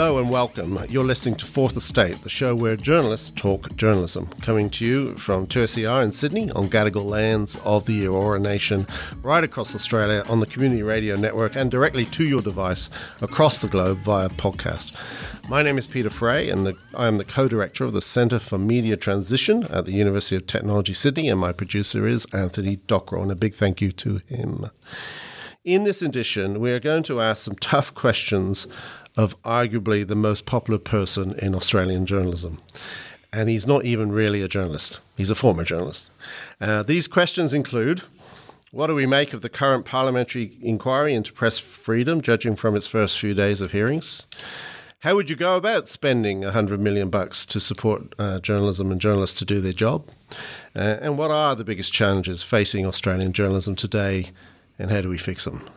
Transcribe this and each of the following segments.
Hello and welcome. You're listening to Fourth Estate, the show where journalists talk journalism. Coming to you from 2SER in Sydney on Gadigal lands of the Eora Nation, right across Australia on the Community Radio Network and directly to your device across the globe via podcast. My name is Peter Frey, and the, I am the co-director of the Centre for Media Transition at the University of Technology Sydney and my producer is Anthony Dockrell and a big thank you to him. In this edition, we are going to ask some tough questions of arguably the most popular person in Australian journalism. And he's not even really a journalist, he's a former journalist. Uh, these questions include what do we make of the current parliamentary inquiry into press freedom, judging from its first few days of hearings? How would you go about spending 100 million bucks to support uh, journalism and journalists to do their job? Uh, and what are the biggest challenges facing Australian journalism today, and how do we fix them?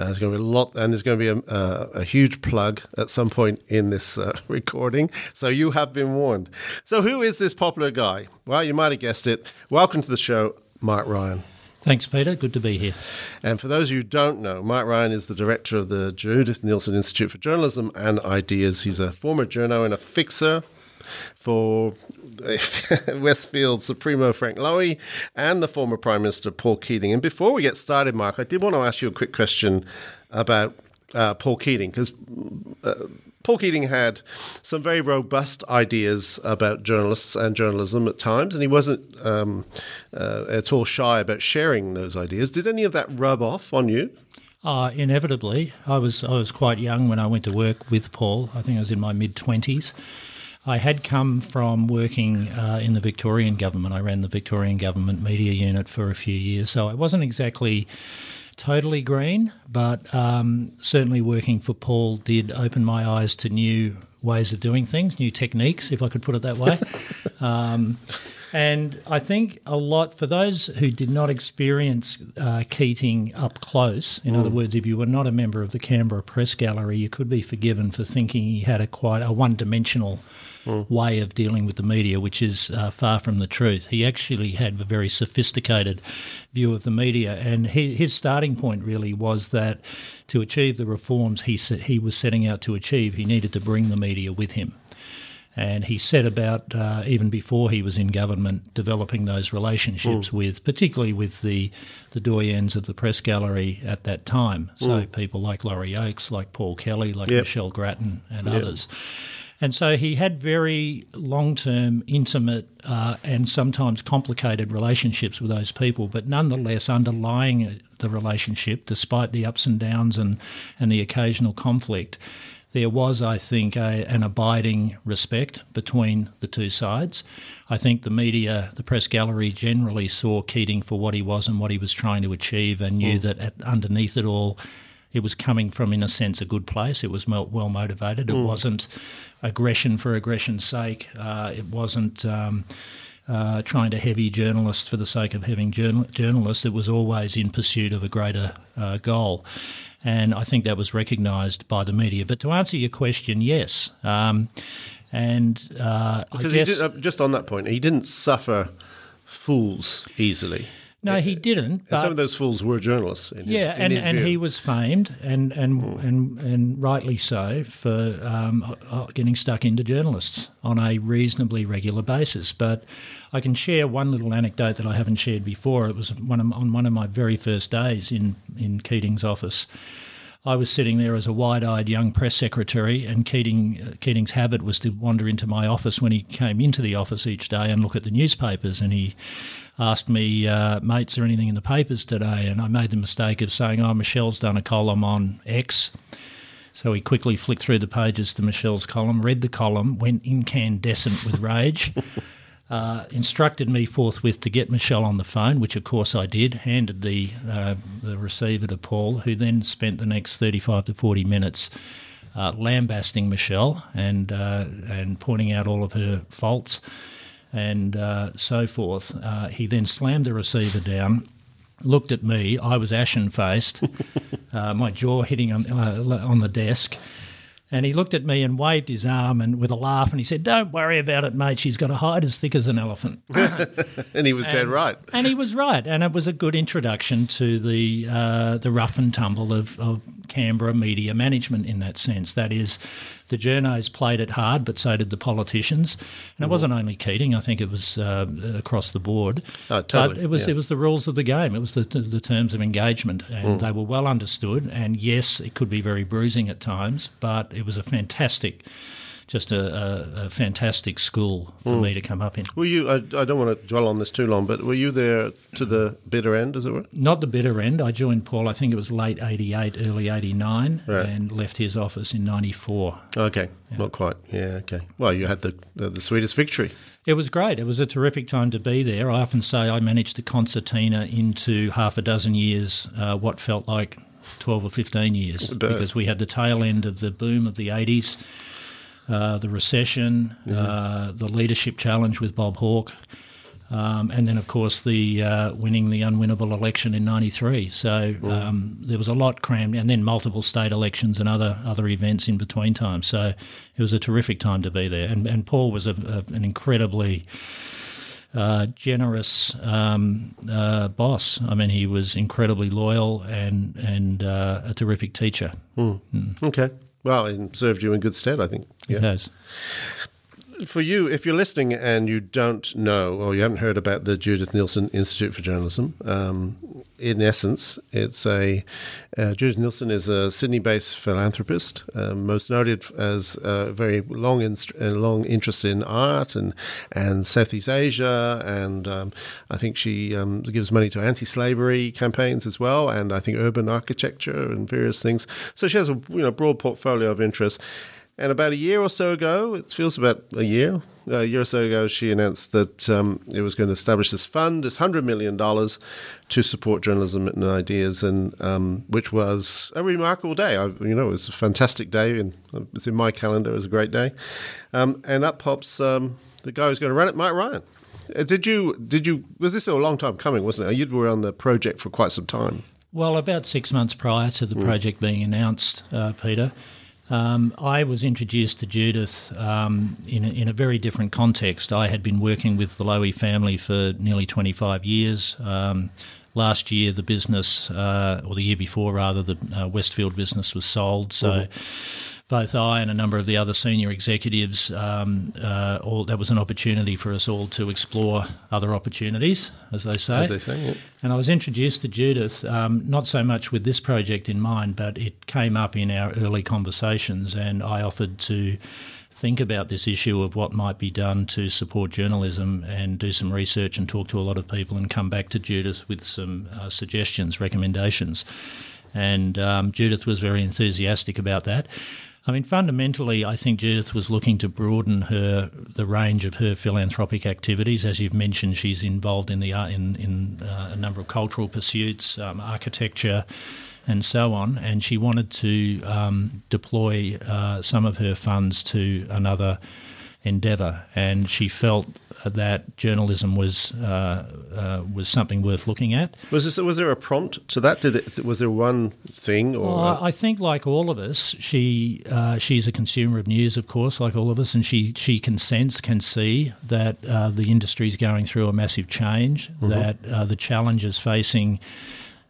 Uh, there's going to be a lot, and there's going to be a, uh, a huge plug at some point in this uh, recording. So you have been warned. So who is this popular guy? Well, you might have guessed it. Welcome to the show, Mark Ryan. Thanks, Peter. Good to be here. And for those of you who don't know, Mark Ryan is the director of the Judith Neilson Institute for Journalism and Ideas. He's a former journo and a fixer for Westfield Supremo Frank Lowy and the former Prime Minister Paul Keating. And before we get started, Mark, I did want to ask you a quick question about uh, Paul Keating because. Uh, Paul Keating had some very robust ideas about journalists and journalism at times, and he wasn't um, uh, at all shy about sharing those ideas. Did any of that rub off on you? Uh, inevitably, I was I was quite young when I went to work with Paul. I think I was in my mid twenties, I had come from working uh, in the Victorian government. I ran the Victorian government media unit for a few years, so I wasn't exactly totally green, but um, certainly working for Paul did open my eyes to new ways of doing things, new techniques, if I could put it that way. um, and I think a lot for those who did not experience uh, Keating up close, in mm. other words, if you were not a member of the Canberra Press Gallery, you could be forgiven for thinking he had a quite a one dimensional mm. way of dealing with the media, which is uh, far from the truth. He actually had a very sophisticated view of the media, and he, his starting point really was that to achieve the reforms he he was setting out to achieve, he needed to bring the media with him. And he set about, uh, even before he was in government, developing those relationships mm. with, particularly with the, the doyens of the press gallery at that time. So mm. people like Laurie Oakes, like Paul Kelly, like yep. Michelle Grattan, and yep. others. And so he had very long term, intimate, uh, and sometimes complicated relationships with those people, but nonetheless, underlying the relationship, despite the ups and downs and, and the occasional conflict, there was, I think, a, an abiding respect between the two sides. I think the media, the press gallery generally saw Keating for what he was and what he was trying to achieve and knew mm. that at, underneath it all, it was coming from, in a sense, a good place. It was well motivated. Mm. It wasn't aggression for aggression's sake. Uh, it wasn't um, uh, trying to heavy journalists for the sake of having journal- journalists. It was always in pursuit of a greater uh, goal. And I think that was recognised by the media. But to answer your question, yes. Um, and uh, because guess, did, uh, just on that point, he didn't suffer fools easily. No, he didn't. And some of those fools were journalists. His, yeah, and, and he was famed, and and, mm. and and rightly so, for um, getting stuck into journalists on a reasonably regular basis. But I can share one little anecdote that I haven't shared before. It was one of, on one of my very first days in in Keating's office. I was sitting there as a wide-eyed young press secretary, and Keating, uh, Keating's habit was to wander into my office when he came into the office each day and look at the newspapers. And he asked me, uh, "Mate, is there anything in the papers today?" And I made the mistake of saying, "Oh, Michelle's done a column on X." So he quickly flicked through the pages to Michelle's column, read the column, went incandescent with rage. Uh, instructed me forthwith to get Michelle on the phone, which of course I did. Handed the uh, the receiver to Paul, who then spent the next thirty five to forty minutes uh, lambasting Michelle and uh, and pointing out all of her faults and uh, so forth. Uh, he then slammed the receiver down. Looked at me. I was ashen faced, my jaw hitting on, on the desk, and he looked at me and waved his arm and with a laugh and he said, Don't worry about it, mate. She's got a hide as thick as an elephant. and he was and, dead right. And he was right. And it was a good introduction to the uh, the rough and tumble of, of Canberra media management in that sense. That is, the journos played it hard, but so did the politicians. And it mm. wasn't only Keating; I think it was uh, across the board. Oh, totally. But it was yeah. it was the rules of the game. It was the the terms of engagement, and mm. they were well understood. And yes, it could be very bruising at times, but it was a fantastic just a, a, a fantastic school for mm. me to come up in. Were you? I, I, don't want to dwell on this too long, but were you there to the bitter end, as it were? Not the bitter end. I joined Paul. I think it was late '88, early '89, right. and left his office in '94. Okay, yeah. not quite. Yeah. Okay. Well, you had the the, the sweetest victory. It was great. It was a terrific time to be there. I often say I managed the concertina into half a dozen years, uh, what felt like 12 or 15 years, because we had the tail end of the boom of the 80s uh, the recession, uh, the leadership challenge with Bob Hawke, um, and then of course the uh, winning the unwinnable election in '93. So um, there was a lot crammed, and then multiple state elections and other other events in between times. So it was a terrific time to be there, and, and Paul was a, a, an incredibly uh, generous um, uh, boss. I mean, he was incredibly loyal and and uh, a terrific teacher. Mm. Mm. Okay. Well, it served you in good stead, I think. Yeah. It has. For you, if you're listening and you don't know or you haven't heard about the Judith Neilson Institute for Journalism, um, in essence, it's a uh, Judith Neilson is a Sydney-based philanthropist, uh, most noted as a very long, uh, long interest in art and and Southeast Asia, and um, I think she um, gives money to anti-slavery campaigns as well, and I think urban architecture and various things. So she has a you know broad portfolio of interests. And about a year or so ago, it feels about a year, a year or so ago, she announced that um, it was going to establish this fund, this $100 million to support journalism and ideas, and um, which was a remarkable day. I, you know, it was a fantastic day, and it's in my calendar. It was a great day. Um, and up pops um, the guy who's going to run it, Mike Ryan. Uh, did you, did you, was this a long time coming, wasn't it? You were on the project for quite some time. Well, about six months prior to the mm. project being announced, uh, Peter, um, I was introduced to Judith um, in, a, in a very different context. I had been working with the Lowy family for nearly 25 years. Um, last year, the business, uh, or the year before rather, the uh, Westfield business was sold. So. Mm-hmm both I and a number of the other senior executives, um, uh, all, that was an opportunity for us all to explore other opportunities, as they say. As they say, yeah. And I was introduced to Judith, um, not so much with this project in mind, but it came up in our early conversations, and I offered to think about this issue of what might be done to support journalism and do some research and talk to a lot of people and come back to Judith with some uh, suggestions, recommendations. And um, Judith was very enthusiastic about that. I mean, fundamentally, I think Judith was looking to broaden her the range of her philanthropic activities. As you've mentioned, she's involved in the uh, in in uh, a number of cultural pursuits, um, architecture, and so on. And she wanted to um, deploy uh, some of her funds to another endeavour, and she felt that journalism was uh, uh, was something worth looking at. Was this, was there a prompt to that? Did it, was there one thing? Or well, I think, like all of us, she uh, she's a consumer of news, of course, like all of us, and she she can sense, can see that uh, the industry is going through a massive change, mm-hmm. that uh, the challenges facing.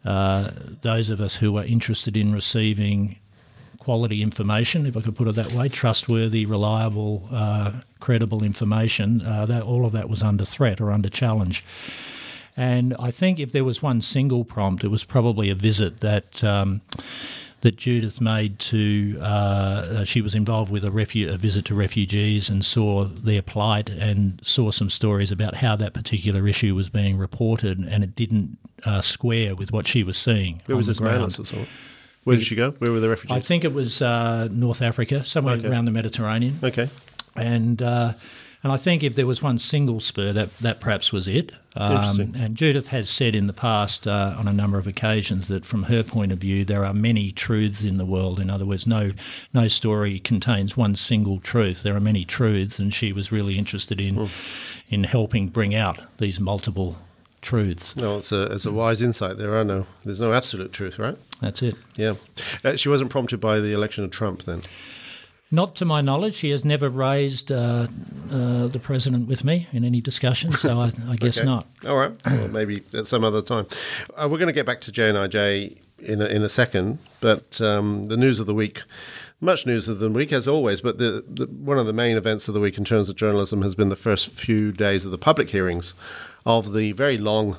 Uh, those of us who are interested in receiving quality information, if I could put it that way, trustworthy, reliable, uh, credible information, uh, that all of that was under threat or under challenge. And I think if there was one single prompt, it was probably a visit that. Um, that Judith made to, uh, uh she was involved with a, refu- a visit to refugees and saw their plight and saw some stories about how that particular issue was being reported, and it didn't uh, square with what she was seeing. It was this madness or something. Where did she go? Where were the refugees? I think it was uh, North Africa, somewhere Okay. around the Mediterranean. okay. and uh, and I think if there was one single spur, that that perhaps was it. Um, and Judith has said in the past, uh, on a number of occasions, that from her point of view, there are many truths in the world. In other words, no no story contains one single truth. There are many truths, and she was really interested in in helping bring out these multiple truths. No, it's a it's a wise insight. There are no there's no absolute truth, right? That's it. Yeah. Uh, she wasn't prompted by the election of Trump then. Not to my knowledge, she has never raised uh, uh, the president with me in any discussion, so I, I guess Okay. not. All right. Well, maybe at some other time. Uh, we're going to get back to JNIJ in a, in a second, but um, the news of the week, much news of the week as always, but the, the, one of the main events of the week in terms of journalism has been the first few days of the public hearings of the very long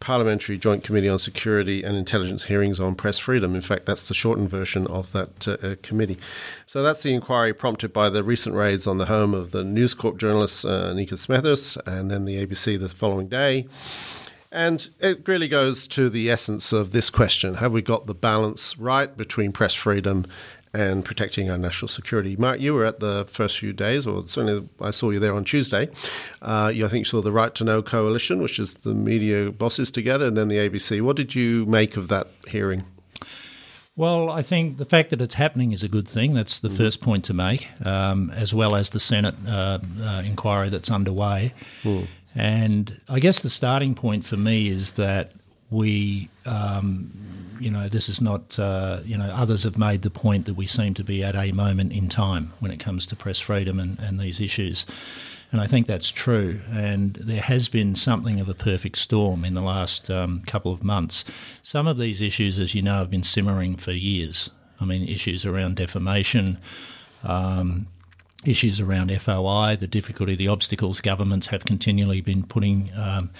Parliamentary Joint Committee on Security and Intelligence hearings on press freedom. In fact, that's the shortened version of that uh, uh, committee. So that's the inquiry prompted by the recent raids on the home of the News Corp journalist uh, Nika Smethurst and then the ABC the following day. And it really goes to the essence of this question Have we got the balance right between press freedom and protecting our national security? Mark, you were at the first few days, or certainly I saw you there on Tuesday. Uh, you, I think you saw the Right to Know Coalition, which is the media bosses together, and then the ABC. What did you make of that hearing? Well, I think the fact that it's happening is a good thing. That's the first point to make, um, as well as the Senate uh, uh, inquiry that's underway. And I guess the starting point for me is that we, um, you know, this is not, uh, you know, others have made the point that we seem to be at a moment in time when it comes to press freedom and, and these issues. And I think that's true. And there has been something of a perfect storm in the last um, couple of months. Some of these issues, as you know, have been simmering for years. I mean, issues around defamation, um, issues around FOI, the difficulty, the obstacles governments have continually been putting um,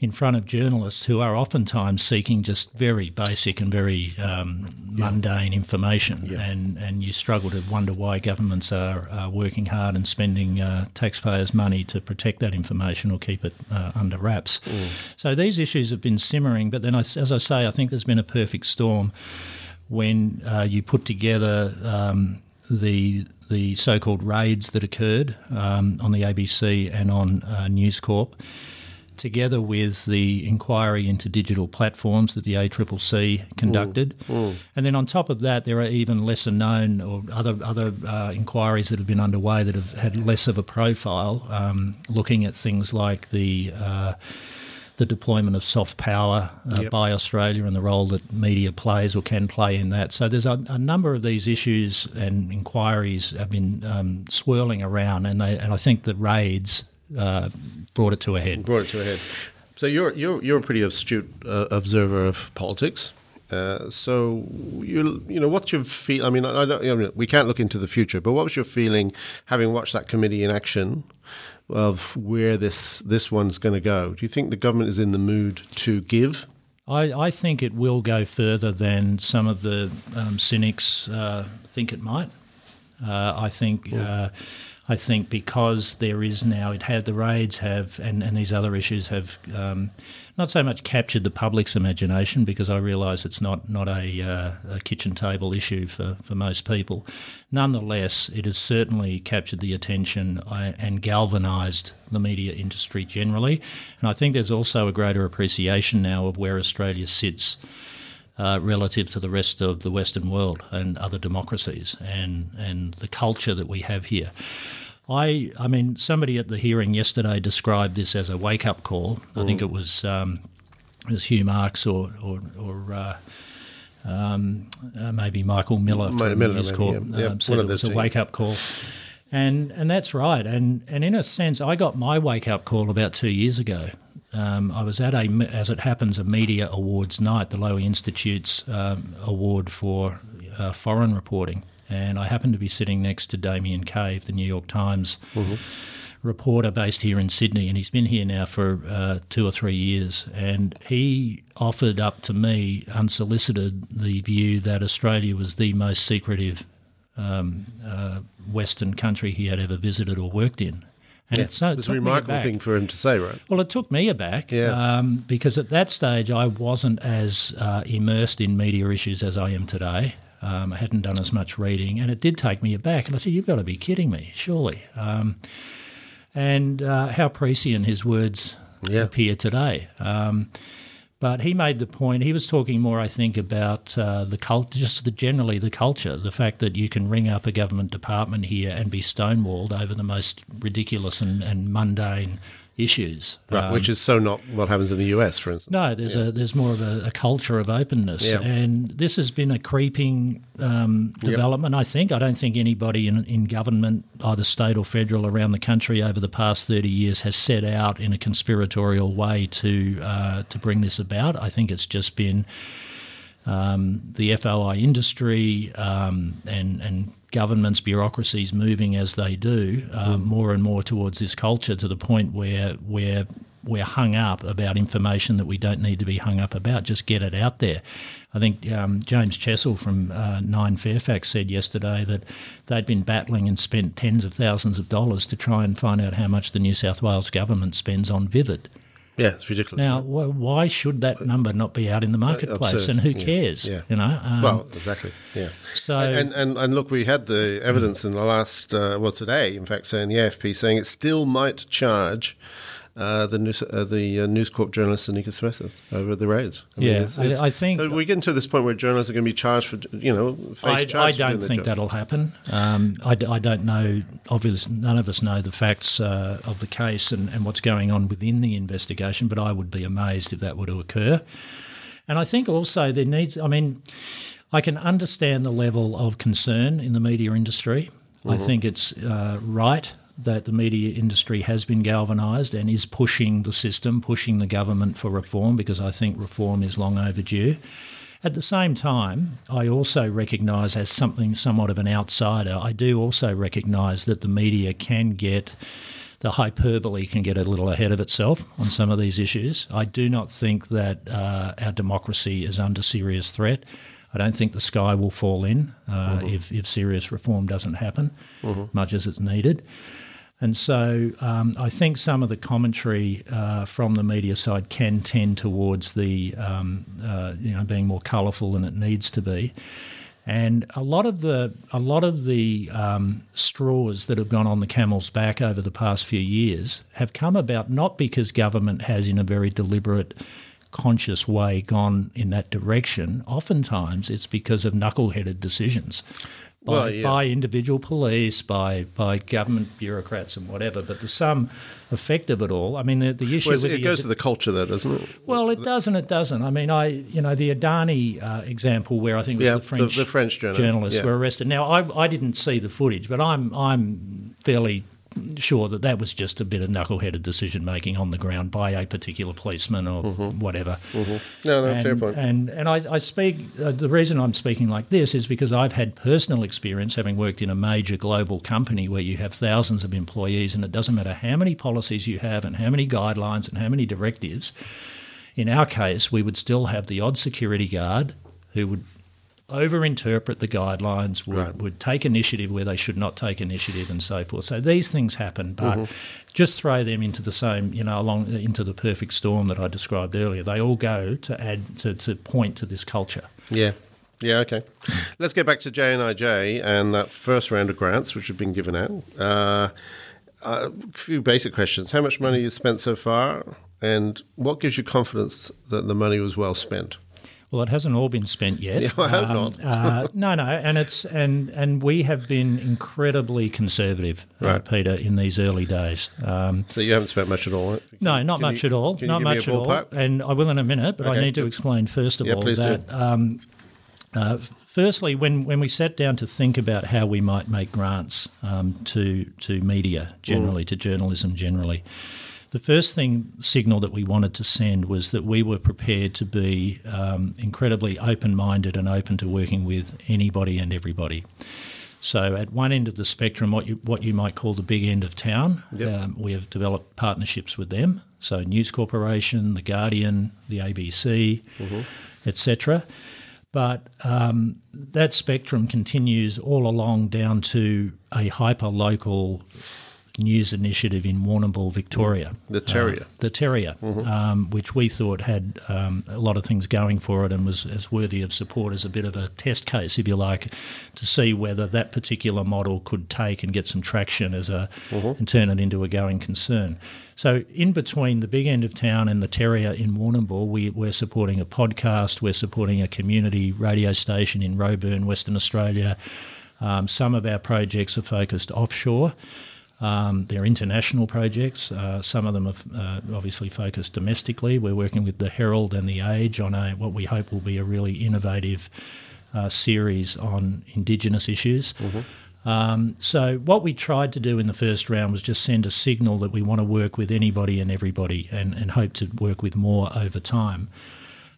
in front of journalists who are oftentimes seeking just very basic and very um, mundane information. And, and you struggle to wonder why governments are, are working hard and spending uh, taxpayers' money to protect that information or keep it uh, under wraps. So these issues have been simmering, but then, I, as I say, I think there's been a perfect storm when uh, you put together um, the the so-called raids that occurred um, on the ABC and on uh, News Corp, together with the inquiry into digital platforms that the ACCC conducted, and then on top of that, there are even lesser known or other other uh, inquiries that have been underway that have had less of a profile, um, looking at things like the uh, the deployment of soft power uh, Yep. by Australia and the role that media plays or can play in that. So there's a, a number of these issues and inquiries have been um, swirling around, and they, and I think the raids uh, brought it to a head. Brought it to a head. So you're you're you're a pretty astute uh, observer of politics. Uh, so you you know what's your feel? I mean, I, don't. I mean, we can't look into the future, but what was your feeling having watched that committee in action of where this this one's going to go? Do you think the government is in the mood to give? I, I think it will go further than some of the um, cynics uh, think it might. Uh, I think. Uh, I think because there is now, it had the raids have, and, and these other issues have um, not so much captured the public's imagination because I realise it's not not a, uh, a kitchen table issue for, for most people. Nonetheless, it has certainly captured the attention uh, and galvanised the media industry generally, and I think there's also a greater appreciation now of where Australia sits uh, relative to the rest of the Western world and other democracies and, and the culture that we have here. I, I mean, somebody at the hearing yesterday described this as a wake up call. I think it was um, it was Hugh Marks or or, or uh, um, uh, maybe Michael Miller from Miller, News maybe, Corp yeah. Um, it was a wake up call. And and that's right. And and in a sense, I got my wake up call about two years ago. Um, I was at a, as it happens, a media awards night, the Lowy Institute's um, award for uh, foreign reporting, and I happened to be sitting next to Damien Cave, the New York Times reporter based here in Sydney, and he's been here now for uh, two or three years. And he offered up to me, unsolicited, the view that Australia was the most secretive um, uh, Western country he had ever visited or worked in. And Yeah. it's so it was a remarkable thing for him to say, right? Well, it took me aback Yeah. um, because at that stage I wasn't as uh, immersed in media issues as I am today. Um, I hadn't done as much reading, and it did take me aback. And I said, "You've got to be kidding me, surely." Um, and uh, how prescient his words Yeah. appear today. Um, but he made the point. He was talking more, I think, about uh, the cult, just the, generally the culture, the fact that you can ring up a government department here and be stonewalled over the most ridiculous and, and mundane issues. Right, Um, which is so not what happens in the US, for instance. no, there's a there's more of a, a culture of openness, Yeah. and this has been a creeping um, development. I think I don't think anybody in in government, either state or federal, around the country over the past thirty years has set out in a conspiratorial way to uh, to bring this about. I think it's just been um, the FOI industry um, and and governments, bureaucracies moving as they do um, more and more towards this culture to the point where where we're hung up about information that we don't need to be hung up about. Just get it out there. I think um, James Chessell from uh, Nine Fairfax said yesterday that they'd been battling and spent tens of thousands of dollars to try and find out how much the New South Wales government spends on Vivid. Yeah, it's ridiculous. Now, wh- why should that number not be out in the marketplace? absurd. And who Yeah. cares? Yeah. You know. Um, well, exactly. Yeah. so And, and and look, we had the evidence in the last uh, well today, in fact, saying the AFP saying it still might charge uh, the news uh, the uh, News Corp journalist Annika Smith over the raids. Yeah, I- I think- so we get to this point where journalists are going to be charged for you know face I, I don't think job. that'll happen. Um, I, d- I don't know. Obviously, none of us know the facts uh, of the case and, and what's going on within the investigation. But I would be amazed if that were to occur. And I think also there needs. I mean, I can understand the level of concern in the media industry. I think it's uh, right that the media industry has been galvanised and is pushing the system, pushing the government for reform because I think reform is long overdue. At the same time, I also recognise as something somewhat of an outsider, I do also recognise that the media can get the hyperbole can get a little ahead of itself on some of these issues. I do not think that uh, our democracy is under serious threat. I don't think the sky will fall in uh, if, if serious reform doesn't happen, much as it's needed. And so um, I think some of the commentary uh, from the media side can tend towards the um, uh, you know being more colourful than it needs to be. And a lot of the a lot of the um, straws that have gone on the camel's back over the past few years have come about not because government has, in a very deliberate, conscious way, gone in that direction. Oftentimes, it's because of knuckleheaded decisions by, Well, yeah. by individual police, by by government bureaucrats, and whatever. But the sum effect of it all, I mean, the, the issue Well, with it the- goes to the culture, though, doesn't it? well, it does and it doesn't. I mean, I you know the Adani uh, example where I think it was Yeah, the French the- French journal- journalists yeah. were arrested. Now, I, I didn't see the footage, but I'm I'm fairly sure that that was just a bit of knuckleheaded decision making on the ground by a particular policeman or Mm-hmm. whatever. No, no, And, fair point. and and I, I speak. Uh, the reason I'm speaking like this is because I've had personal experience having worked in a major global company where you have thousands of employees, and it doesn't matter how many policies you have and how many guidelines and how many directives. In our case, we would still have the odd security guard who would overinterpret the guidelines, would, Right. would take initiative where they should not take initiative, and so forth. So these things happen, but Mm-hmm. just throw them into the same, you know, along into the perfect storm that I described earlier. They all go to add to, to point to this culture. Yeah. Yeah, okay. Let's get back to JNIJ and that first round of grants which have been given out. Uh, a few basic questions. How much money you spent so far? And what gives you confidence that the money was well spent? Well, it hasn't all been spent yet. Yeah, I hope Um, uh, no, no, and it's and and we have been incredibly conservative, uh, Right. Peter, in these early days. Um, So you haven't spent much at all, right? No, not much you- at all. Not give me a much at all. And I will in a minute, but I need to explain first of Yeah, all that. Um, uh, firstly, when, when we sat down to think about how we might make grants um, to to media generally, to journalism generally, the first thing signal that we wanted to send was that we were prepared to be um, incredibly open minded and open to working with anybody and everybody. So at one end of the spectrum, what you what you might call the big end of town, Yep. um, we have developed partnerships with them. So News Corporation, the Guardian, the ABC, etc. But um, that spectrum continues all along down to a hyper local news initiative in Warrnambool, Victoria. The Terrier. Uh, the Terrier, um, which we thought had um, a lot of things going for it and was as worthy of support as a bit of a test case, if you like, to see whether that particular model could take and get some traction as a and turn it into a going concern. So, in between the big end of town and the Terrier in Warrnambool, we, we're supporting a podcast, we're supporting a community radio station in Roebourne, Western Australia. Um, some of our projects are focused offshore. Um, they're international projects. Uh, some of them are uh, obviously focused domestically. We're working with the Herald and the Age on a what we hope will be a really innovative uh, series on Indigenous issues. Um, so what we tried to do in the first round was just send a signal that we want to work with anybody and everybody, and, and hope to work with more over time.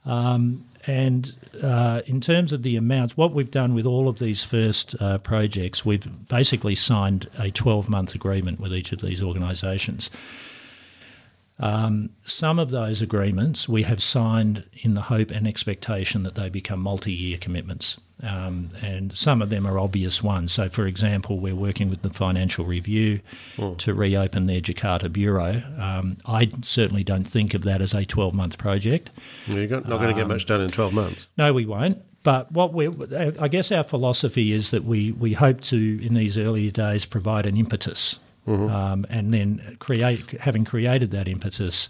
Um, and uh, in terms of the amounts, what we've done with all of these first uh, projects, we've basically signed a 12 month agreement with each of these organisations. Um, some of those agreements we have signed in the hope and expectation that they become multi year commitments. Um, and some of them are obvious ones. So, for example, we're working with the Financial Review to reopen their Jakarta bureau. Um, I certainly don't think of that as a 12 month project. You're not going to get much done in 12 months. No, we won't. But what we, I guess, our philosophy is that we we hope to, in these earlier days, provide an impetus, um, and then create, having created that impetus,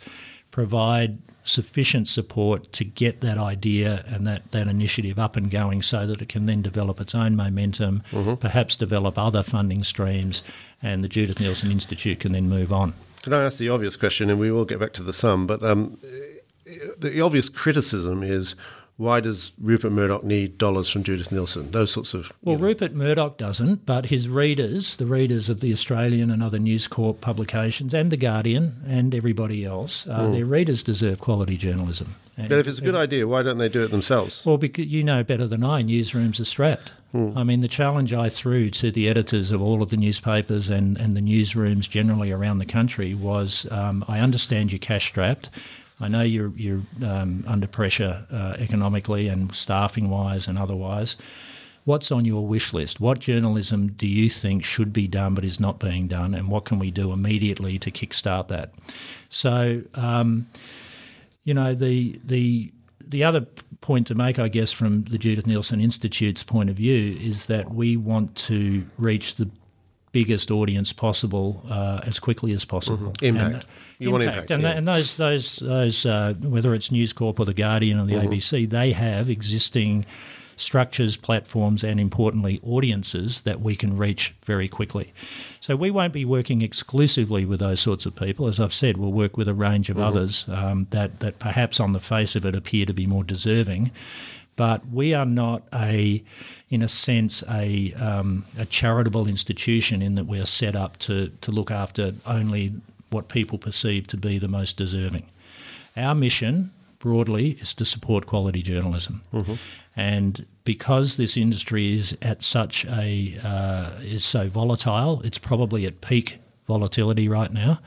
provide sufficient support to get that idea and that, that initiative up and going, so that it can then develop its own momentum, perhaps develop other funding streams, and the Judith Neilson Institute can then move on. Can I ask the obvious question, and we will get back to the sum, but um, the obvious criticism is why does Rupert Murdoch need dollars from Judith Neilson? Those sorts of. Well, Rupert Murdoch doesn't, but his readers, the readers of the Australian and other News Corp publications, and the Guardian, and everybody else, uh, their readers deserve quality journalism. And- But if it's a good idea, why don't they do it themselves? well, because you know better than I, newsrooms are strapped. I mean, the challenge I threw to the editors of all of the newspapers and, and the newsrooms generally around the country was um, I understand you're cash strapped. I know you're, you're um, under pressure uh, economically and staffing wise and otherwise. What's on your wish list? What journalism do you think should be done but is not being done? And what can we do immediately to kickstart that? So, um, you know, the the the other point to make, I guess, from the Judith Neilson Institute's point of view, is that we want to reach the biggest audience possible uh, as quickly as possible. Impact. And, You want impact, and, yeah. and those those those uh, whether it's News Corp or the Guardian or the Mm-hmm. ABC, they have existing structures, platforms, and importantly, audiences that we can reach very quickly. So we won't be working exclusively with those sorts of people. As I've said, we'll work with a range of others um, that that perhaps on the face of it appear to be more deserving. But we are not a, in a sense, a um, a charitable institution in that we're set up to to look after only what people perceive to be the most deserving. Our mission broadly is to support quality journalism. And because this industry is at such a uh, is so volatile, it's probably at peak volatility right now.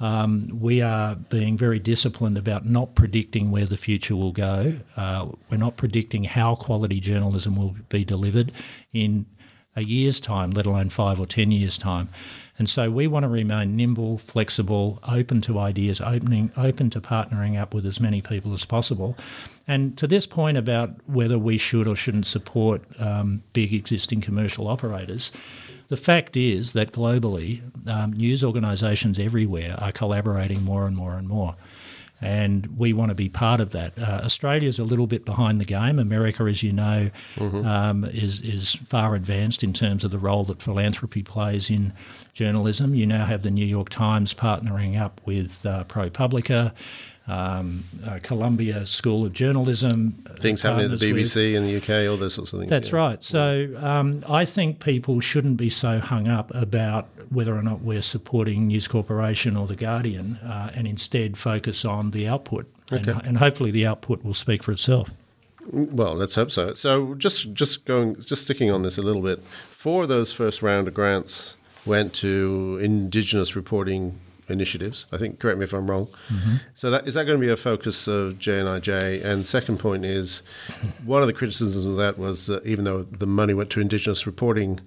Um, we are being very disciplined about not predicting where the future will go. Uh, we're not predicting how quality journalism will be delivered in a year's time, let alone five or ten years' time. And so we want to remain nimble, flexible, open to ideas, opening, open to partnering up with as many people as possible. And to this point about whether we should or shouldn't support um, big existing commercial operators, the fact is that globally, um, news organisations everywhere are collaborating more and more and more. And we want to be part of that. Uh, Australia's a little bit behind the game. America, as you know, um, is is far advanced in terms of the role that philanthropy plays in journalism. You now have the New York Times partnering up with uh, ProPublica, um, uh, Columbia School of Journalism. uh, Things happening at the partners with- BBC in the UK, all those sorts of things. that's yeah. right. So um, I think people shouldn't be so hung up about whether or not we're supporting News Corporation or The Guardian uh, and instead focus on the output. And, and hopefully the output will speak for itself. Well, let's hope so. So, just just going, just sticking on this a little bit. Four of those first round of grants went to Indigenous reporting initiatives. I think. Correct me if I'm wrong. Mm-hmm. So that is that going to be a focus of JNIJ? And second point is, one of the criticisms of that was uh, even though the money went to Indigenous reporting,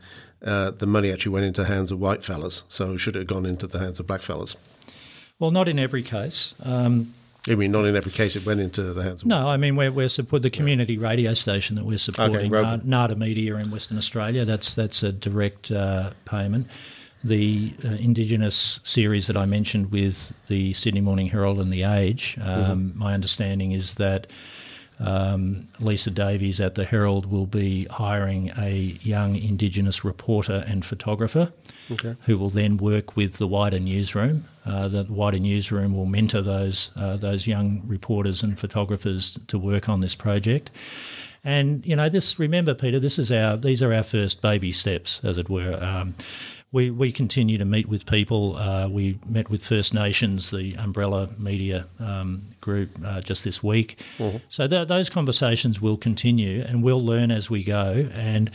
uh, the money actually went into the hands of white fellas. So should it have gone into the hands of black fellas? Well, not in every case. Um, I mean, not in every case it went into the hands of no, I mean we're we're support the community radio station that we're supporting, uh, Ngaarda Media in Western Australia. That's that's a direct uh, payment. The uh, Indigenous series that I mentioned with the Sydney Morning Herald and the Age. Um, My understanding is that. Um, Lisa Davies at the Herald will be hiring a young Indigenous reporter and photographer Okay. who will then work with the wider newsroom. Uh, the wider newsroom will mentor those uh, those young reporters and photographers to work on this project. And you know, this remember, Peter, this is our these are our first baby steps, as it were. Um, we we continue to meet with people. Uh, we met with First Nations, the umbrella media um, group, uh, just this week. So th- those conversations will continue, and we'll learn as we go. And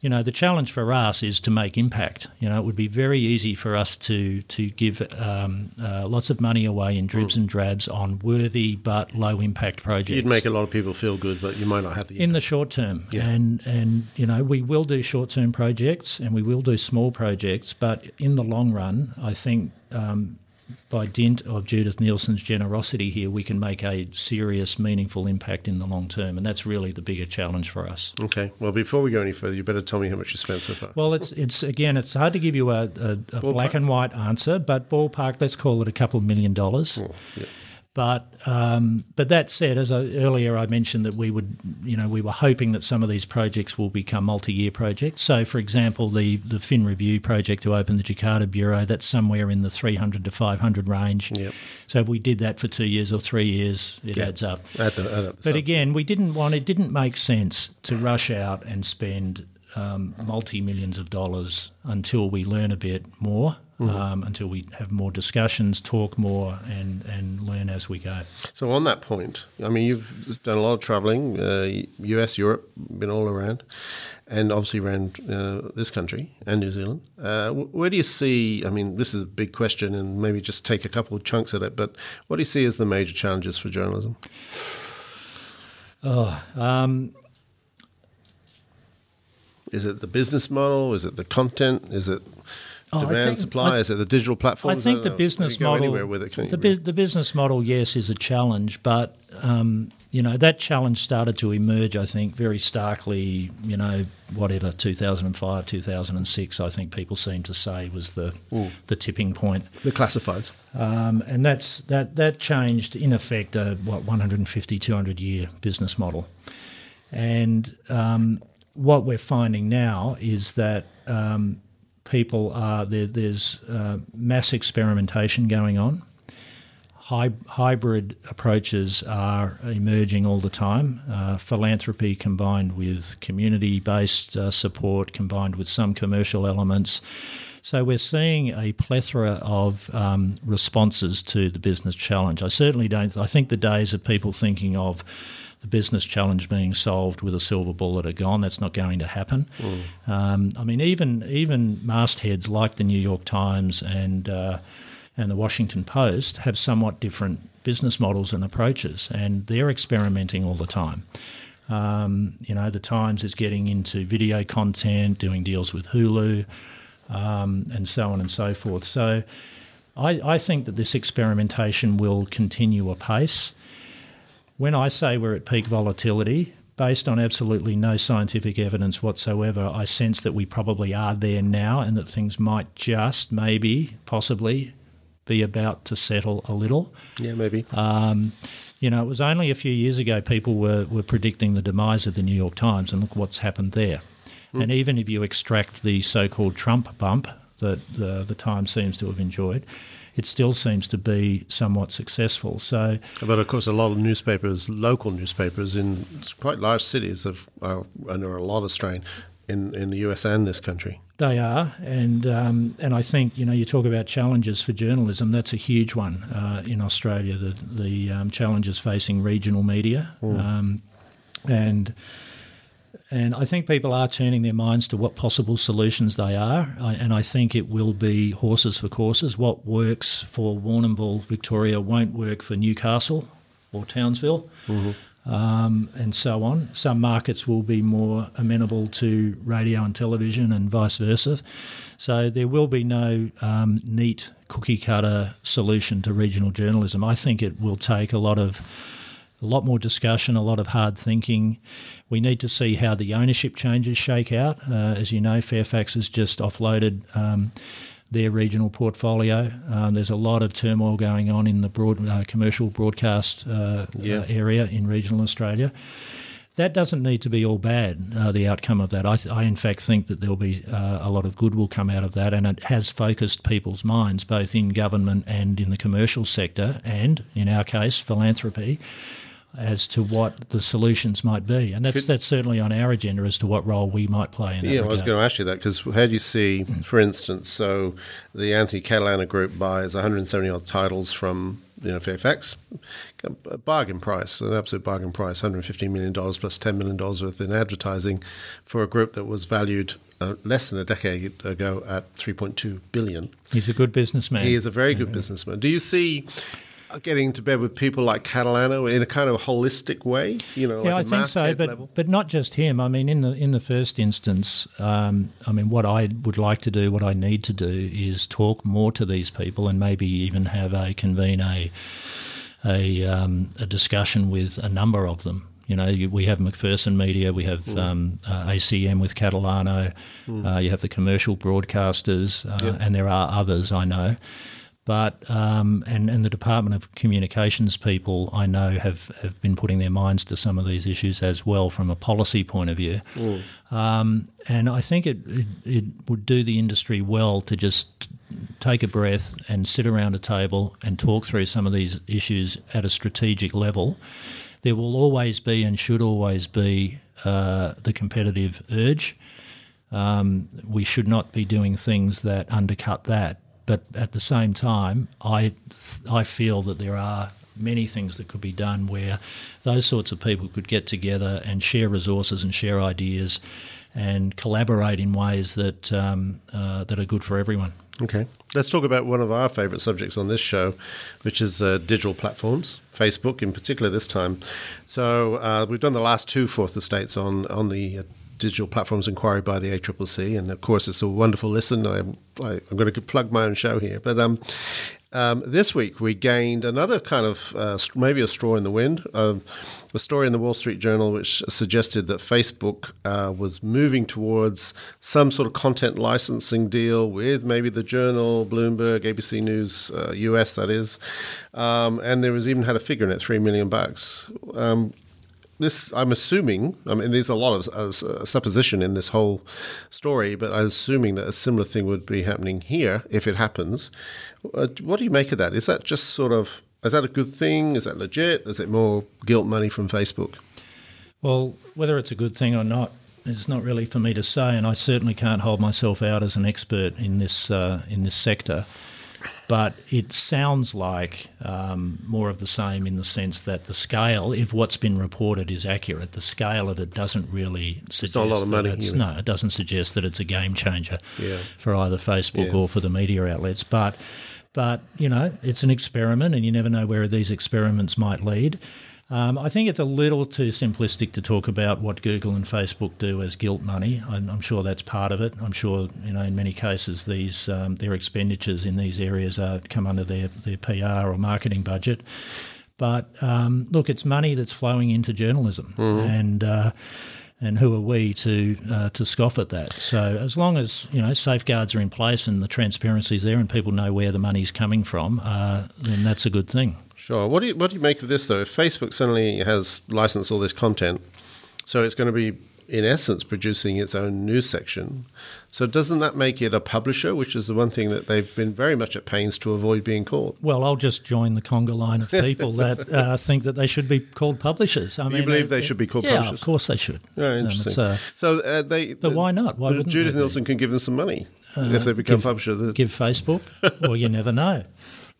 you know, the challenge for us is to make impact. You know, it would be very easy for us to to give um, uh, lots of money away in dribs and drabs on worthy but low impact projects. You'd make a lot of people feel good, but you might not have the. in the short term, Yeah. and and you know we will do short term projects and we will do small projects, but in the long run, I think um, by dint of Judith Neilson's generosity here, we can make a serious, meaningful impact in the long term, and that's really the bigger challenge for us. okay. Well, before we go any further, you better tell me how much you spent so far. Well, it's it's again, it's hard to give you a, a, a black and white answer, but ballpark, let's call it a couple of million dollars. yeah. But um, but that said, as I, earlier I mentioned that we would, you know, we were hoping that some of these projects will become multi-year projects. So, for example, the the Fin Review project to open the Jakarta bureau, that's somewhere in the 300 to 500 range. Yep. So, if we did that for two years or three years, it adds up. At the, at the But again, we didn't want it didn't make sense to rush out and spend um, multi millions of dollars until we learn a bit more, um, until we have more discussions, talk more, and and learn as we go. So on that point, I mean, you've done a lot of traveling, uh, U.S., Europe, been all around, and obviously around uh, this country and New Zealand. Uh, where do you see? I mean, this is a big question, and maybe just take a couple of chunks at it. But what do you see as the major challenges for journalism? Um, Is it the business model? Is it the content? Is it Oh, demand think- supply? I- is it the digital platform? I think the business You can go model, anywhere with it, the, bu- the business model, yes, is a challenge, but um, you know that challenge started to emerge. I think very starkly. You know, whatever 2005, 2006. I think people seem to say was the the tipping point. the classifieds. Um, and that's that that changed in effect a what 150 200 year business model and um, what we're finding now is that um, people are there, there's uh, mass experimentation going on Hy- hybrid approaches are emerging all the time. Uh, philanthropy combined with community based uh, support, combined with some commercial elements. So we're seeing a plethora of um, responses to the business challenge. I certainly don't. I think the days of people thinking of the business challenge being solved with a silver bullet are gone. That's not going to happen. Um, I mean, even even mastheads like the New York Times and uh, and the Washington Post have somewhat different business models and approaches, and they're experimenting all the time. Um, you know, the Times is getting into video content, doing deals with Hulu, um, and so on and so forth. So, I, I think that this experimentation will continue apace. When I say we're at peak volatility, based on absolutely no scientific evidence whatsoever, I sense that we probably are there now and that things might just, maybe, possibly be about to settle a little. Yeah, maybe. Um, you know, it was only a few years ago people were, were predicting the demise of the New York Times, and look what's happened there. And even if you extract the so called Trump bump that the, the Times seems to have enjoyed, it still seems to be somewhat successful. So, But of course, a lot of newspapers, local newspapers in quite large cities, have, are under a lot of strain in, in the US and this country. They are, and um, and I think you know you talk about challenges for journalism. That's a huge one uh, in Australia. The the um, challenges facing regional media, um, and And I think people are turning their minds to what possible solutions they are. I, and I think it will be horses for courses. What works for Warrnambool, Victoria, won't work for Newcastle or Townsville. Mm-hmm. Um, and so on. Some markets will be more amenable to radio and television, and vice versa. So there will be no um, neat cookie cutter solution to regional journalism. I think it will take a lot of a lot more discussion, a lot of hard thinking. We need to see how the ownership changes shake out. Uh, as you know, Fairfax has just offloaded um, their regional portfolio. Um, there's a lot of turmoil going on in the broad uh, commercial broadcast uh, yeah. Uh, area in regional Australia. That doesn't need to be all bad, uh, the outcome of that. I, th- I, in fact, think that there'll be uh, a lot of good will come out of that, and it has focused people's minds, both in government and in the commercial sector, and in our case, philanthropy, as to what the solutions might be. And that's Could, that's certainly on our agenda as to what role we might play in it. yeah, I was going to ask you that because how do you see, for instance, so the Antony Catalano Group buys 170 odd titles from you know Fairfax, a bargain price, an absolute bargain price, 150 million dollars plus 10 million dollars worth in advertising for a group that was valued uh, less than a decade ago at 3.2 billion. He's a good businessman. He is a very good businessman. Do you see getting to bed with people like Catalano in a kind of holistic way? You know, yeah, like I think so, but level? but not just him. I mean, in the in the first instance, um, I mean, what I would like to do, what I need to do, is talk more to these people and maybe even have a convene a a, um, a discussion with a number of them. You know, we have McPherson Media, we have mm. um, uh, ACM with Catalano, mm. uh, you have the commercial broadcasters, uh, yep. and there are others I know. But um, and and the Department of Communications people I know have, have been putting their minds to some of these issues as well from a policy point of view. Mm. Um, and I think it, it, it would do the industry well to just take a breath and sit around a table and talk through some of these issues at a strategic level. There will always be and should always be uh, the competitive urge. Um, we should not be doing things that undercut that. But at the same time, I I feel that there are many things that could be done where those sorts of people could get together and share resources and share ideas and collaborate in ways that um, uh, that are good for everyone. Okay, let's talk about one of our favourite subjects on this show, which is uh, digital platforms, Facebook in particular this time. So uh, we've done the last two fourth estates on on the uh, digital platforms inquiry by the ACCC, and of course it's a wonderful listen. I, I, am going to plug my own show here, but um, um, this week we gained another kind of uh, maybe a straw in the wind. Uh, a story in the Wall Street Journal which suggested that Facebook uh, was moving towards some sort of content licensing deal with maybe the Journal, Bloomberg, ABC News US, uh, that is, um, and there was even had a figure in it, three million bucks. This I'm assuming. I mean, there's a lot of uh, supposition in this whole story, but I'm assuming that a similar thing would be happening here if it happens. Uh, what do you make of that? Is that just sort of is that a good thing? Is that legit? Is it more guilt money from Facebook? Well, whether it's a good thing or not, it's not really for me to say, and I certainly can't hold myself out as an expert in this uh, in this sector but it sounds like um, more of the same in the sense that the scale, if what's been reported is accurate, the scale of it doesn't really suggest it's not a lot of money. It's, no, it doesn't suggest that it's a game changer yeah. for either Facebook yeah. or for the media outlets. But but you know, it's an experiment, and you never know where these experiments might lead. Um, I think it's a little too simplistic to talk about what Google and Facebook do as guilt money. I'm, I'm sure that's part of it. I'm sure you know in many cases these um, their expenditures in these areas are come under their their PR or marketing budget. But um, look, it's money that's flowing into journalism, mm-hmm. and uh, and who are we to uh, to scoff at that? So as long as you know safeguards are in place and the transparency is there and people know where the money's coming from, uh, then that's a good thing. Sure. What do you what do you make of this though? If Facebook suddenly has licensed all this content, so it's going to be in essence producing its own news section. So doesn't that make it a publisher, which is the one thing that they've been very much at pains to avoid being called? Well, I'll just join the conga line of people that uh, think that they should be called publishers. I you mean, believe they, they should be called yeah, publishers? of course they should. Yeah, um, interesting. Um, uh, so uh, they, but why not? Why Judith Neilson can give them some money if they become give, publisher. Give Facebook? well, you never know.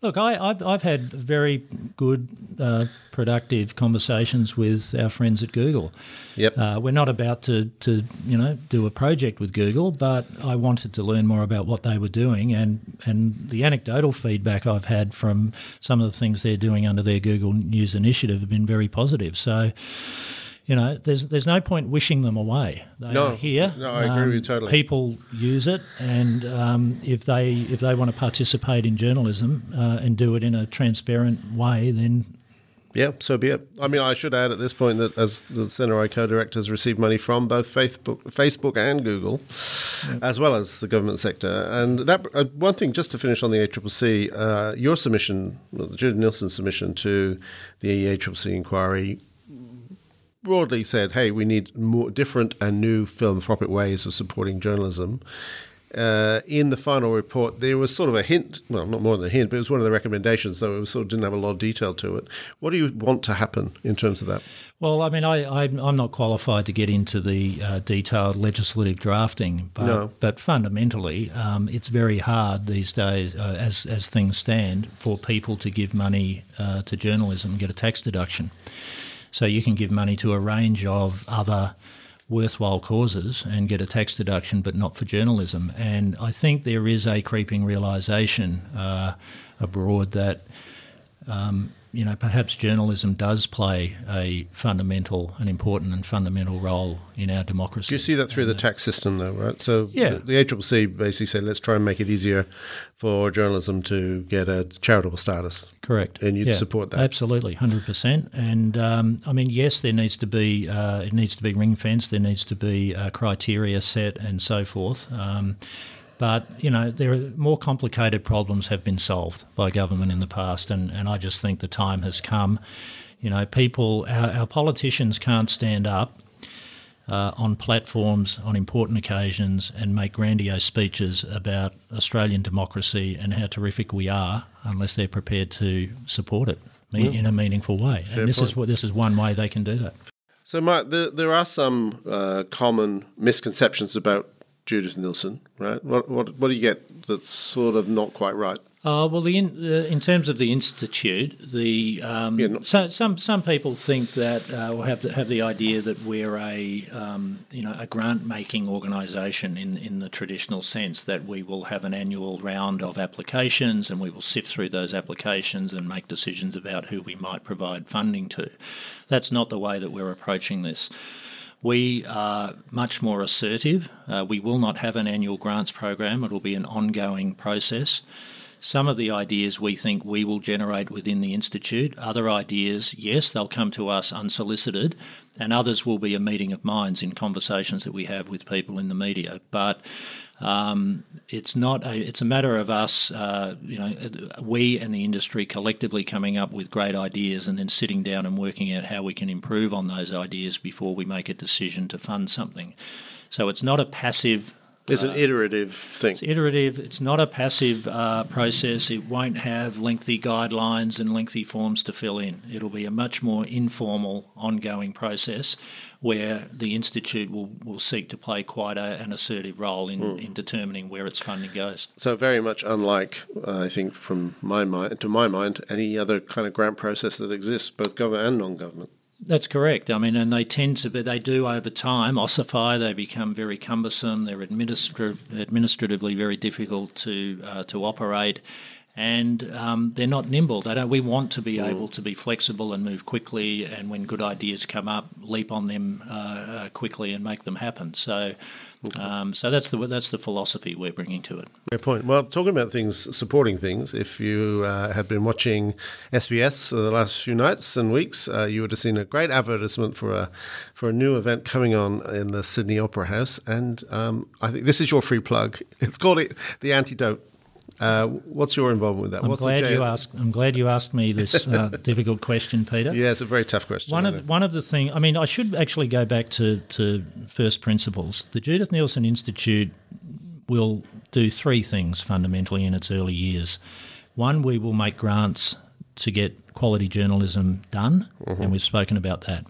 Look, I, have I've had very good, uh, productive conversations with our friends at Google. Yep. Uh, we're not about to, to, you know, do a project with Google, but I wanted to learn more about what they were doing, and and the anecdotal feedback I've had from some of the things they're doing under their Google News initiative have been very positive. So you know, there's there's no point wishing them away. They no, are here. No, I agree um, with you um, totally. People use it, and um, if they if they want to participate in journalism uh, and do it in a transparent way, then yeah, so be it. I mean, I should add at this point that as the CNRI co-director has received money from both Facebook, Facebook and Google, yep. as well as the government sector. And that uh, one thing, just to finish on the ACCC, uh, your submission, well, the Judith Neilson submission to the ACCC inquiry broadly said, "Hey, we need more different and new philanthropic ways of supporting journalism." Uh, in the final report, there was sort of a hint, well, not more than a hint, but it was one of the recommendations, though it sort of didn't have a lot of detail to it. What do you want to happen in terms of that? Well, I mean, I, am not qualified to get into the uh, detailed legislative drafting, but, no. but fundamentally, um, it's very hard these days, uh, as, as things stand, for people to give money uh, to journalism and get a tax deduction. So you can give money to a range of other worthwhile causes and get a tax deduction, but not for journalism. And I think there is a creeping realization uh, abroad that. Um, you know, perhaps journalism does play a fundamental, an important and fundamental role in our democracy. Do you see that through the tax system, though, right? So yeah. the, the ACCC basically said, let's try and make it easier for journalism to get a charitable status. Correct. And you'd yeah, support that? Absolutely, 100%. And, um, I mean, yes, there needs to be, uh, it needs to be ring-fenced, there needs to be uh, criteria set and so forth. Um, but you know, there are more complicated problems have been solved by government in the past, and, and I just think the time has come. You know, people, our, our politicians can't stand up uh, on platforms on important occasions and make grandiose speeches about Australian democracy and how terrific we are, unless they're prepared to support it in a meaningful way. Fair and this point. is what this is one way they can do that. So, Mike, there, there are some uh, common misconceptions about Judith Neilson, right? What, what, what do you get that's sort of not quite right? Uh, well, the in, uh, in terms of the institute, the um, yeah, so, some some people think that uh, or have the, have the idea that we're a um, you know a grant making organisation in in the traditional sense that we will have an annual round of applications and we will sift through those applications and make decisions about who we might provide funding to. That's not the way that we're approaching this. We are much more assertive. Uh, we will not have an annual grants program, it will be an ongoing process. Some of the ideas we think we will generate within the Institute. Other ideas, yes, they'll come to us unsolicited, and others will be a meeting of minds in conversations that we have with people in the media. But um, it's not a, it's a matter of us, uh, you know, we and the industry collectively coming up with great ideas and then sitting down and working out how we can improve on those ideas before we make a decision to fund something. So it's not a passive it's an uh, iterative thing. It's iterative. It's not a passive uh, process. It won't have lengthy guidelines and lengthy forms to fill in. It'll be a much more informal, ongoing process where the Institute will, will seek to play quite a, an assertive role in, mm. in determining where its funding goes. So, very much unlike, uh, I think, from my mind, to my mind, any other kind of grant process that exists, both government and non government. That's correct. I mean, and they tend to, but they do over time ossify. They become very cumbersome. They're administrative, administratively very difficult to uh, to operate, and um, they're not nimble. They don't. We want to be mm. able to be flexible and move quickly, and when good ideas come up, leap on them uh, uh, quickly and make them happen. So um, so that's the that's the philosophy we're bringing to it. Great point. Well, talking about things, supporting things. If you uh, have been watching SBS the last few nights and weeks, uh, you would have seen a great advertisement for a for a new event coming on in the Sydney Opera House, and um, I think this is your free plug. It's called it the Antidote uh, what's your involvement with that? I'm what's glad you asked. I'm glad you asked me this uh, difficult question, Peter. Yeah, it's a very tough question. One of one of the things. I mean, I should actually go back to to first principles. The Judith Neilson Institute will do three things fundamentally in its early years. One, we will make grants to get quality journalism done, and we've spoken about that.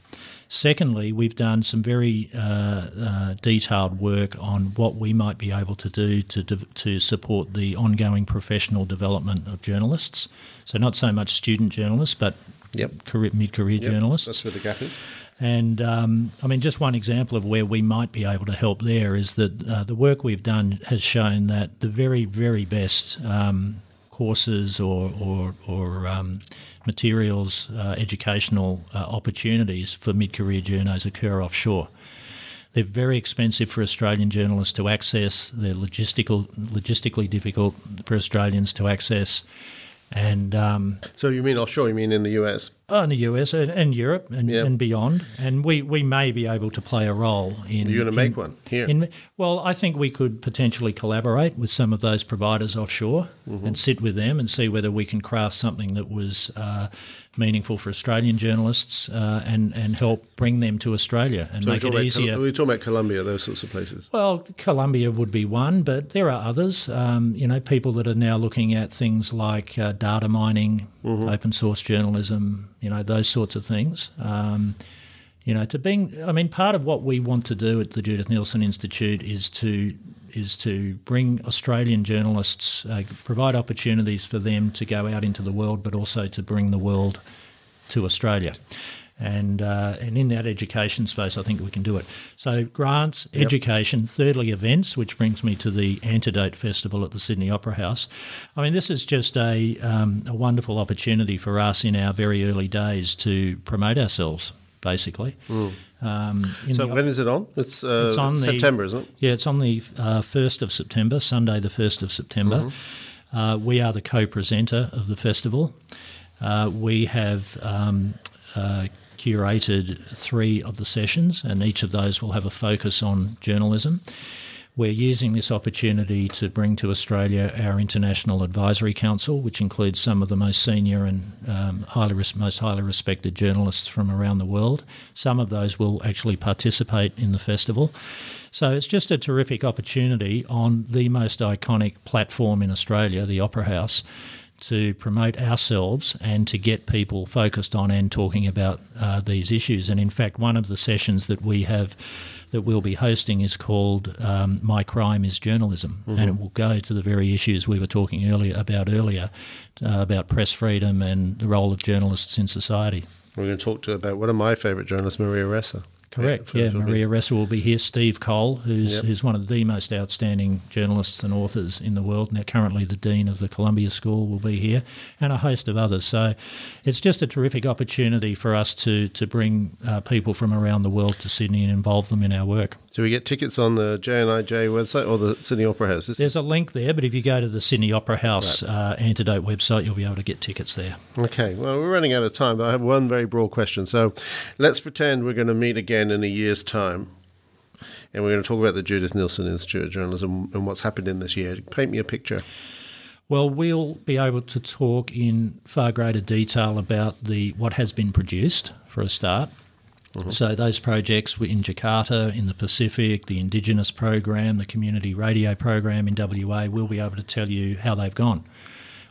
Secondly, we've done some very uh, uh, detailed work on what we might be able to do to, to support the ongoing professional development of journalists. So, not so much student journalists, but Yep. career, mid-career Yep, journalists. That's where the gap is. And um, I mean, just one example of where we might be able to help there is that uh, the work we've done has shown that the very, very best um, courses or, or, or um, materials, uh, educational uh, opportunities for mid career journos occur offshore. They're very expensive for Australian journalists to access. They're logistical, logistically difficult for Australians to access. And um, So you mean offshore? You mean in the US? Oh, in the US and, and Europe and, Yep. and beyond, and we, we may be able to play a role in. You're going to in- make one here. In, well, I think we could potentially collaborate with some of those providers offshore Mm-hmm. and sit with them and see whether we can craft something that was uh, meaningful for Australian journalists uh, and and help bring them to Australia and So make it easier. Col- we're talking about Columbia, those sorts of places. Well, Columbia would be one, but there are others. Um, you know, people that are now looking at things like uh, data mining, open source journalism, you know, those sorts of things. Um, you know, to being, I mean, part of what we want to do at the Judith Neilson Institute is to is to bring Australian journalists, uh, provide opportunities for them to go out into the world, but also to bring the world to Australia. And uh, and in that education space, I think we can do it. So grants, education. Thirdly, events, which brings me to the Antidote Festival at the Sydney Opera House. I mean, this is just a um, a wonderful opportunity for us in our very early days to promote ourselves, basically. Um, in So the- when is it on? It's, uh, It's on the- September, isn't it? yeah, it's on the uh, 1st of September, Sunday, the 1st of September. Uh, we are the co presenter of the festival. Uh, we have um, uh, curated three of the sessions, and each of those will have a focus on journalism. We're using this opportunity to bring to Australia our International Advisory Council, which includes some of the most senior and um, highly res- most highly respected journalists from around the world. Some of those will actually participate in the festival. So it's just a terrific opportunity on the most iconic platform in Australia, the Opera House, to promote ourselves and to get people focused on and talking about uh, these issues. And in fact, one of the sessions that we have that we'll be hosting is called um, "My Crime Is Journalism," and it will go to the very issues we were talking earlier about earlier, uh, about press freedom and the role of journalists in society. We're going to talk to about one of my favourite journalists, Maria Ressa. Correct. Yeah, Maria. Ressa will be here. Steve Coll, who's Yep. who's one of the most outstanding journalists and authors in the world. Now, currently the dean of the Columbia School will be here, and a host of others. So, it's just a terrific opportunity for us to to bring uh, people from around the world to Sydney and involve them in our work. Do we get tickets on the JNIJ website or the Sydney Opera House? There's a link there, but if you go to the Sydney Opera House uh, Antidote website, you'll be able to get tickets there. Okay, well, we're running out of time, but I have one very broad question. So let's pretend we're going to meet again in a year's time, and we're going to talk about the Judith Neilson Institute of Journalism and what's happened in this year. Paint me a picture. Well, we'll be able to talk in far greater detail about the what has been produced for a start. Mm-hmm. So those projects were in Jakarta, in the Pacific, the Indigenous program, the community radio program in WA. We'll be able to tell you how they've gone,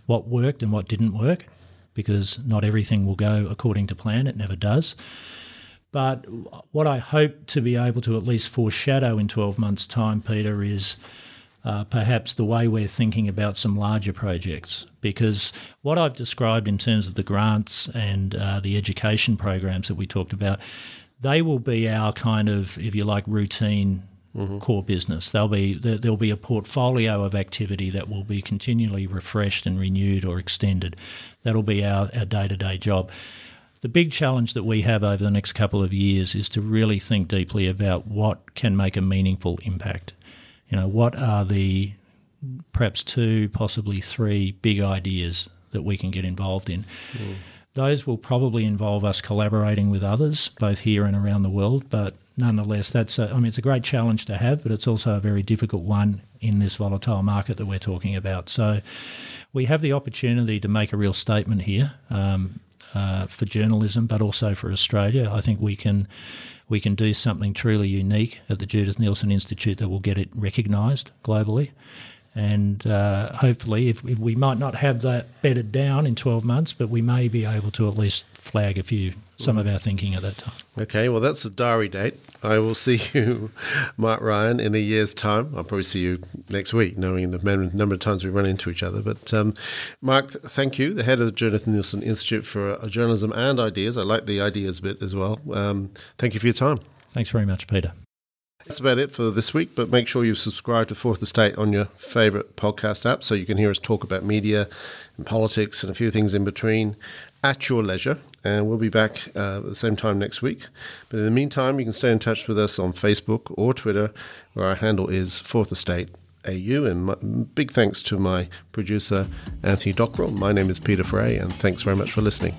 what worked and what didn't work, because not everything will go according to plan. It never does. But what I hope to be able to at least foreshadow in 12 months' time, Peter, is uh, perhaps the way we're thinking about some larger projects. Because what I've described in terms of the grants and uh, the education programs that we talked about, they will be our kind of, if you like, routine core business. There'll be there, there'll be a portfolio of activity that will be continually refreshed and renewed or extended. That'll be our, our day-to-day job. The big challenge that we have over the next couple of years is to really think deeply about what can make a meaningful impact. You know, what are the perhaps two, possibly three big ideas that we can get involved in? Those will probably involve us collaborating with others, both here and around the world. But nonetheless, that's a, I mean, it's a great challenge to have, but it's also a very difficult one in this volatile market that we're talking about. So we have the opportunity to make a real statement here. Um, uh, for journalism, but also for Australia, I think we can we can do something truly unique at the Judith Neilson Institute that will get it recognised globally, And uh, hopefully, if, if, we might not have that bedded down in 12 months, but we may be able to at least flag a few some of our thinking at that time. Okay, well, that's a diary date. I will see you, Mark Ryan, in a year's time. I'll probably see you next week, knowing the number of times we run into each other. But um, Mark, thank you, the head of the Jonathan Neilson Institute for uh, Journalism and Ideas. I like the ideas bit as well. Um, thank you for your time. Thanks very much, Peter. That's about it for this week, but make sure you subscribe to Fourth Estate on your favourite podcast app so you can hear us talk about media and politics and a few things in between at your leisure. And we'll be back uh, at the same time next week. But in the meantime, you can stay in touch with us on Facebook or Twitter, where our handle is Fourth Estate AU. And my, big thanks to my producer, Anthony Dockrell. My name is Peter Fray, and thanks very much for listening.